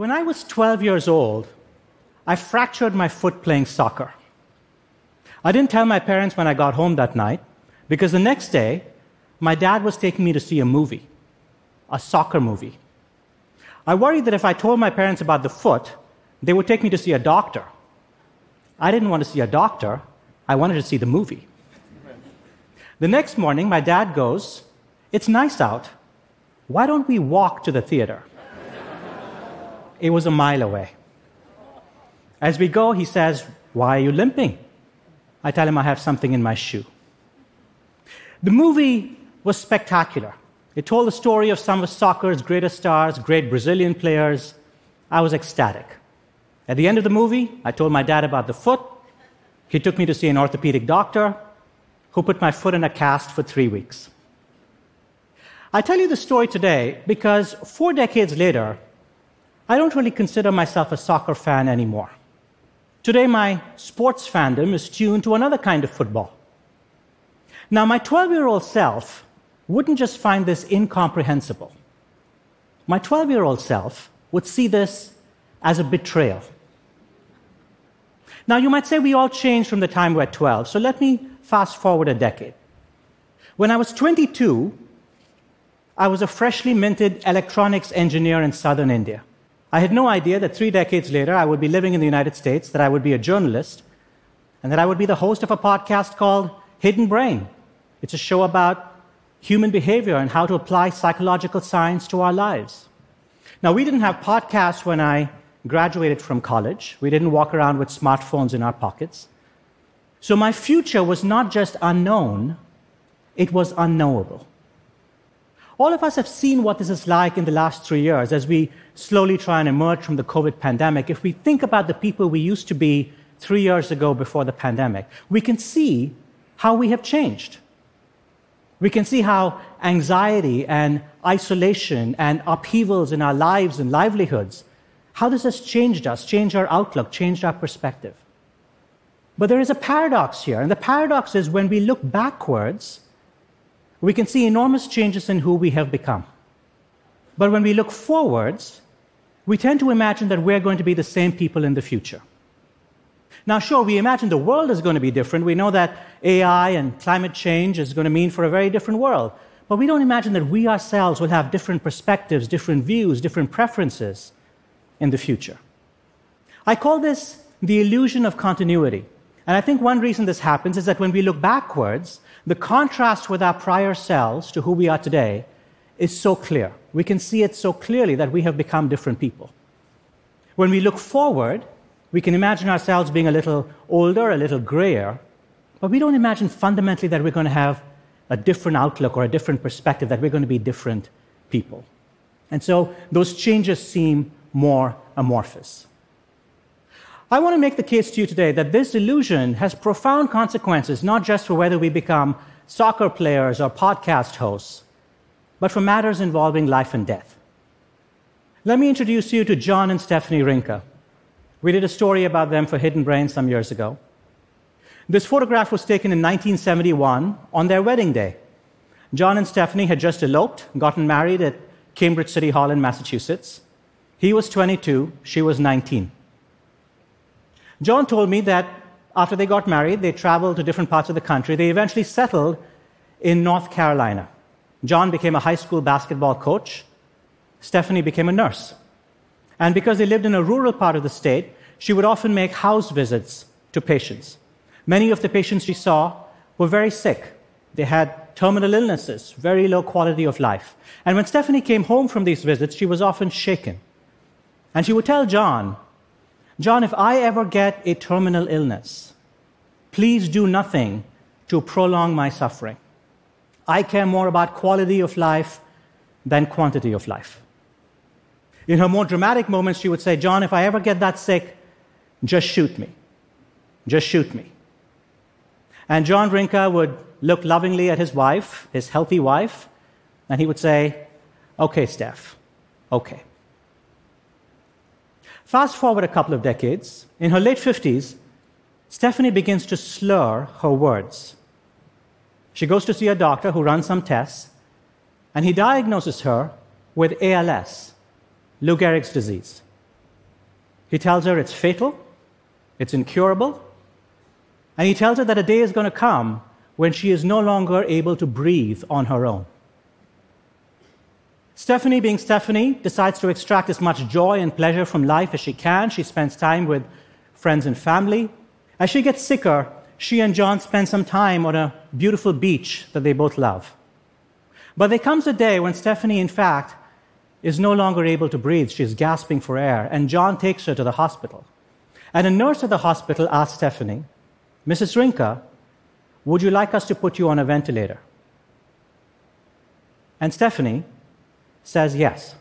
When I was 12 years old, I fractured my foot playing soccer. I didn't tell my parents when I got home that night because the next day, my dad was taking me to see a movie, a soccer movie. I worried that if I told my parents about the foot, they would take me to see a doctor. I didn't want to see a doctor, I wanted to see the movie. The next morning, my dad goes, It's nice out. Why don't we walk to the theater? It was a mile away. As we go, he says, Why are you limping? I tell him I have something in my shoe. The movie was spectacular. It told the story of some of soccer's greatest stars, great Brazilian players. I was ecstatic. At the end of the movie, I told my dad about the foot. He took me to see an orthopedic doctor who put my foot in a cast for three weeks. I tell you the story today because four decades later, I don't really consider myself a soccer fan anymore. Today, my sports fandom is tuned to another kind of football. Now, my 12 year old self wouldn't just find this incomprehensible. My 12 year old self would see this as a betrayal. Now, you might say we all changed from the time we're 12, so let me fast forward a decade. When I was 22, I was a freshly minted electronics engineer in southern India. I had no idea that three decades later I would be living in the United States, that I would be a journalist, and that I would be the host of a podcast called Hidden Brain. It's a show about human behavior and how to apply psychological science to our lives. Now, we didn't have podcasts when I graduated from college. We didn't walk around with smartphones in our pockets. So my future was not just unknown, it was unknowable. All of us have seen what this is like in the last three years as we slowly try and emerge from the COVID pandemic. If we think about the people we used to be three years ago before the pandemic, we can see how we have changed. We can see how anxiety and isolation and upheavals in our lives and livelihoods, how this has changed us, changed our outlook, changed our perspective. But there is a paradox here, and the paradox is when we look backwards, we can see enormous changes in who we have become. But when we look forwards, we tend to imagine that we're going to be the same people in the future. Now, sure, we imagine the world is going to be different. We know that AI and climate change is going to mean for a very different world. But we don't imagine that we ourselves will have different perspectives, different views, different preferences in the future. I call this the illusion of continuity. And I think one reason this happens is that when we look backwards, the contrast with our prior selves to who we are today is so clear. We can see it so clearly that we have become different people. When we look forward, we can imagine ourselves being a little older, a little grayer, but we don't imagine fundamentally that we're going to have a different outlook or a different perspective, that we're going to be different people. And so those changes seem more amorphous. I want to make the case to you today that this illusion has profound consequences, not just for whether we become soccer players or podcast hosts, but for matters involving life and death. Let me introduce you to John and Stephanie Rinka. We did a story about them for Hidden Brain some years ago. This photograph was taken in 1971 on their wedding day. John and Stephanie had just eloped, gotten married at Cambridge City Hall in Massachusetts. He was 22, she was 19. John told me that after they got married, they traveled to different parts of the country. They eventually settled in North Carolina. John became a high school basketball coach. Stephanie became a nurse. And because they lived in a rural part of the state, she would often make house visits to patients. Many of the patients she saw were very sick. They had terminal illnesses, very low quality of life. And when Stephanie came home from these visits, she was often shaken. And she would tell John, John, if I ever get a terminal illness, please do nothing to prolong my suffering. I care more about quality of life than quantity of life. In her more dramatic moments, she would say, John, if I ever get that sick, just shoot me. Just shoot me. And John Rinka would look lovingly at his wife, his healthy wife, and he would say, Okay, Steph, okay. Fast forward a couple of decades. In her late 50s, Stephanie begins to slur her words. She goes to see a doctor who runs some tests, and he diagnoses her with ALS, Lou Gehrig's disease. He tells her it's fatal, it's incurable, and he tells her that a day is going to come when she is no longer able to breathe on her own. Stephanie, being Stephanie, decides to extract as much joy and pleasure from life as she can. She spends time with friends and family. As she gets sicker, she and John spend some time on a beautiful beach that they both love. But there comes a day when Stephanie, in fact, is no longer able to breathe. She's gasping for air, and John takes her to the hospital. And a nurse at the hospital asks Stephanie, Mrs. Rinka, would you like us to put you on a ventilator? And Stephanie says yes.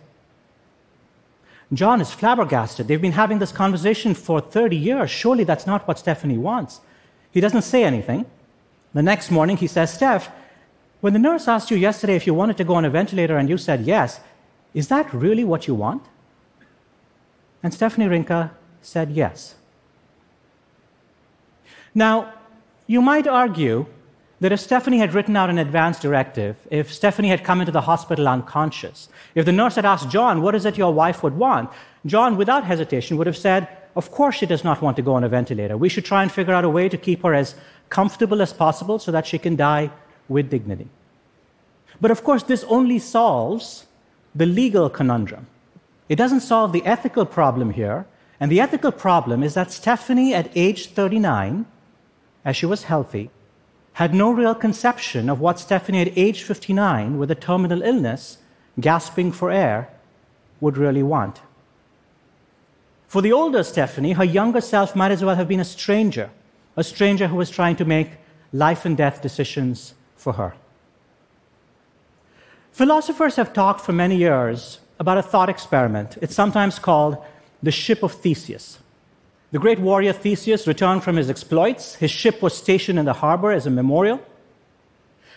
John is flabbergasted. They've been having this conversation for 30 years. Surely that's not what Stephanie wants. He doesn't say anything. The next morning, he says, Steph, when the nurse asked you yesterday if you wanted to go on a ventilator and you said yes, is that really what you want? And Stephanie Rinka said yes. Now, you might argue that if Stephanie had written out an advance directive, if Stephanie had come into the hospital unconscious, if the nurse had asked John, what is it your wife would want? John, without hesitation, would have said, of course she does not want to go on a ventilator. We should try and figure out a way to keep her as comfortable as possible so that she can die with dignity. But of course, this only solves the legal conundrum. It doesn't solve the ethical problem here. And the ethical problem is that Stephanie, at age 39, as she was healthy, had no real conception of what Stephanie at age 59, with a terminal illness, gasping for air, would really want. For the older Stephanie, her younger self might as well have been a stranger, a stranger who was trying to make life and death decisions for her. Philosophers have talked for many years about a thought experiment. It's sometimes called the ship of Theseus. The great warrior Theseus returned from his exploits. His ship was stationed in the harbor as a memorial.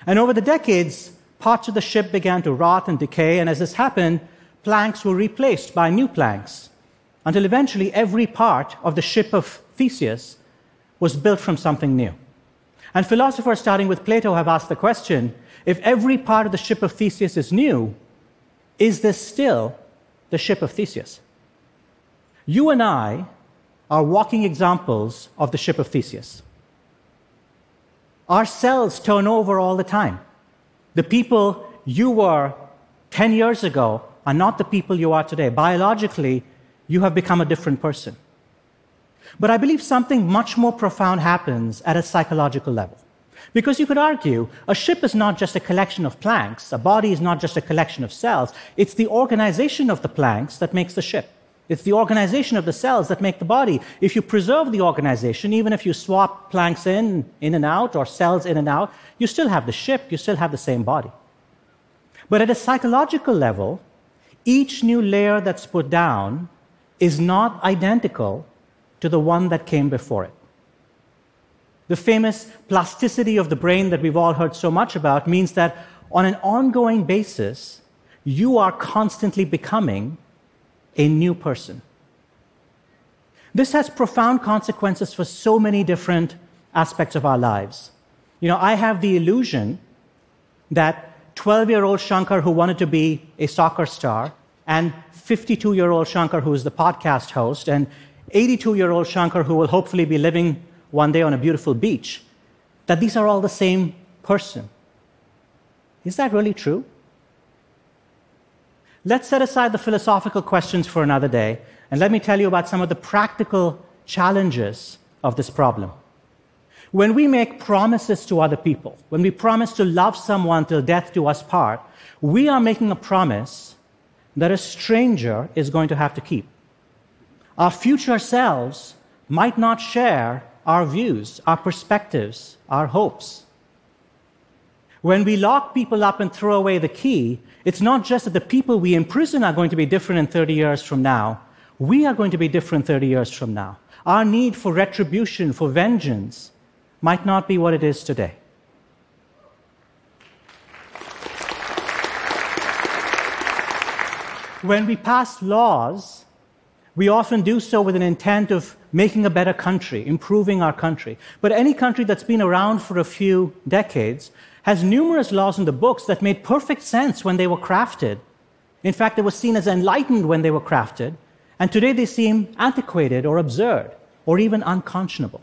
And over the decades, parts of the ship began to rot and decay, and as this happened, planks were replaced by new planks, until eventually every part of the ship of Theseus was built from something new. And philosophers, starting with Plato, have asked the question if every part of the ship of Theseus is new, is this still the ship of Theseus? You and I are walking examples of the ship of Theseus. Our cells turn over all the time. The people you were 10 years ago are not the people you are today. Biologically, you have become a different person. But I believe something much more profound happens at a psychological level. Because you could argue a ship is not just a collection of planks, a body is not just a collection of cells, it's the organization of the planks that makes the ship. It's the organization of the cells that make the body. If you preserve the organization, even if you swap planks in, in and out, or cells in and out, you still have the ship, you still have the same body. But at a psychological level, each new layer that's put down is not identical to the one that came before it. The famous plasticity of the brain that we've all heard so much about means that on an ongoing basis, you are constantly becoming a new person. This has profound consequences for so many different aspects of our lives. You know, I have the illusion that 12 year old Shankar who wanted to be a soccer star, and 52 year old Shankar who is the podcast host, and 82 year old Shankar who will hopefully be living one day on a beautiful beach, that these are all the same person. Is that really true? Let's set aside the philosophical questions for another day, and let me tell you about some of the practical challenges of this problem. When we make promises to other people, when we promise to love someone till death do us part, we are making a promise that a stranger is going to have to keep. Our future selves might not share our views, our perspectives, our hopes. When we lock people up and throw away the key, it's not just that the people we imprison are going to be different in 30 years from now. We are going to be different 30 years from now. Our need for retribution, for vengeance, might not be what it is today. When we pass laws, we often do so with an intent of making a better country, improving our country. But any country that's been around for a few decades has numerous laws in the books that made perfect sense when they were crafted. In fact, they were seen as enlightened when they were crafted, And today they seem antiquated or absurd or even unconscionable.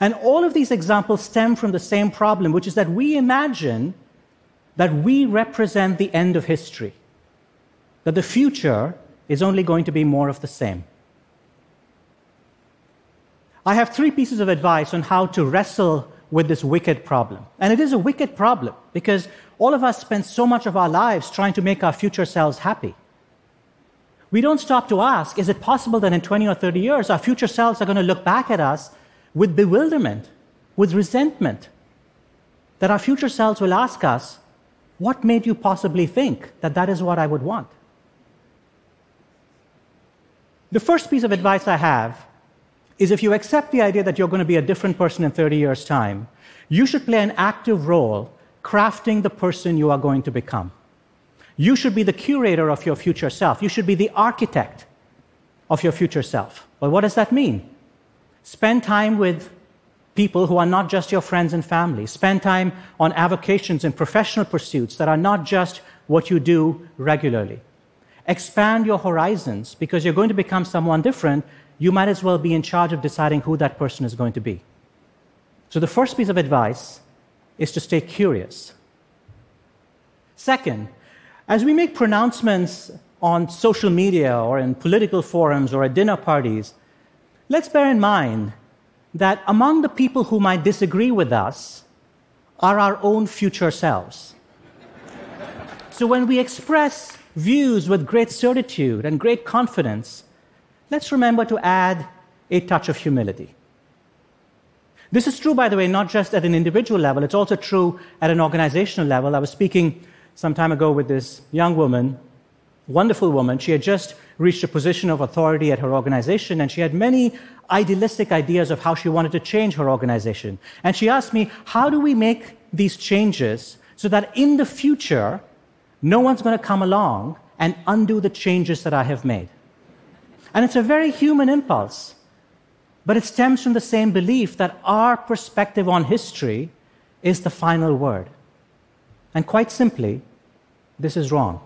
And all of these examples stem from the same problem, which is that we imagine that we represent the end of history, that the future is only going to be more of the same. I have three pieces of advice on how to wrestle with this wicked problem. And it is a wicked problem because all of us spend so much of our lives trying to make our future selves happy. We don't stop to ask is it possible that in 20 or 30 years our future selves are going to look back at us with bewilderment, with resentment? That our future selves will ask us, What made you possibly think that that is what I would want? The first piece of advice I have is if you accept the idea that you're going to be a different person in 30 years' time, you should play an active role crafting the person you are going to become. You should be the curator of your future self. You should be the architect of your future self. Well, what does that mean? Spend time with people who are not just your friends and family. Spend time on avocations and professional pursuits that are not just what you do regularly. Expand your horizons because you're going to become someone different you might as well be in charge of deciding who that person is going to be. So, the first piece of advice is to stay curious. Second, as we make pronouncements on social media or in political forums or at dinner parties, let's bear in mind that among the people who might disagree with us are our own future selves. so when we express views with great certitude and great confidence, let's remember to add a touch of humility. This is true, by the way, not just at an individual level, it's also true at an organizational level. I was speaking some time ago with this young woman, wonderful woman. She had just reached a position of authority at her organization, and she had many idealistic ideas of how she wanted to change her organization. And she asked me, How do we make these changes so that in the future, no one's going to come along and undo the changes that I have made? And it's a very human impulse. But it stems from the same belief that our perspective on history is the final word. And quite simply, this is wrong.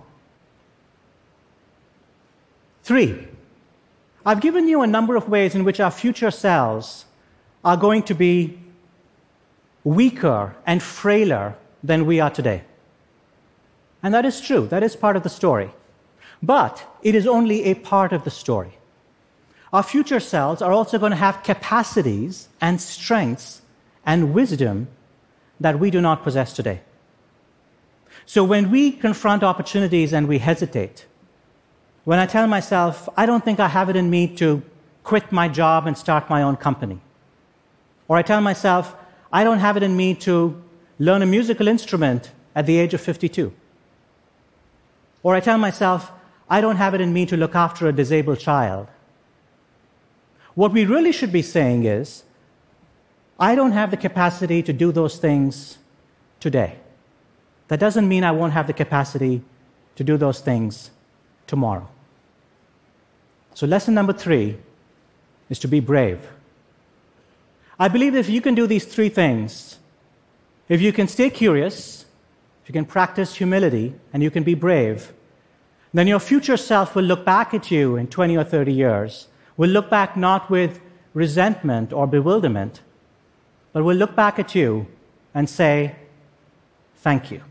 Three, I've given you a number of ways in which our future selves are going to be weaker and frailer than we are today. And that is true, that is part of the story. But it is only a part of the story. Our future selves are also going to have capacities and strengths and wisdom that we do not possess today. So when we confront opportunities and we hesitate, when I tell myself, I don't think I have it in me to quit my job and start my own company, or I tell myself, I don't have it in me to learn a musical instrument at the age of 52, or I tell myself, I don't have it in me to look after a disabled child. What we really should be saying is, I don't have the capacity to do those things today. That doesn't mean I won't have the capacity to do those things tomorrow. So, lesson number three is to be brave. I believe if you can do these three things, if you can stay curious, if you can practice humility, and you can be brave, then your future self will look back at you in 20 or 30 years, will look back not with resentment or bewilderment, but will look back at you and say, Thank you.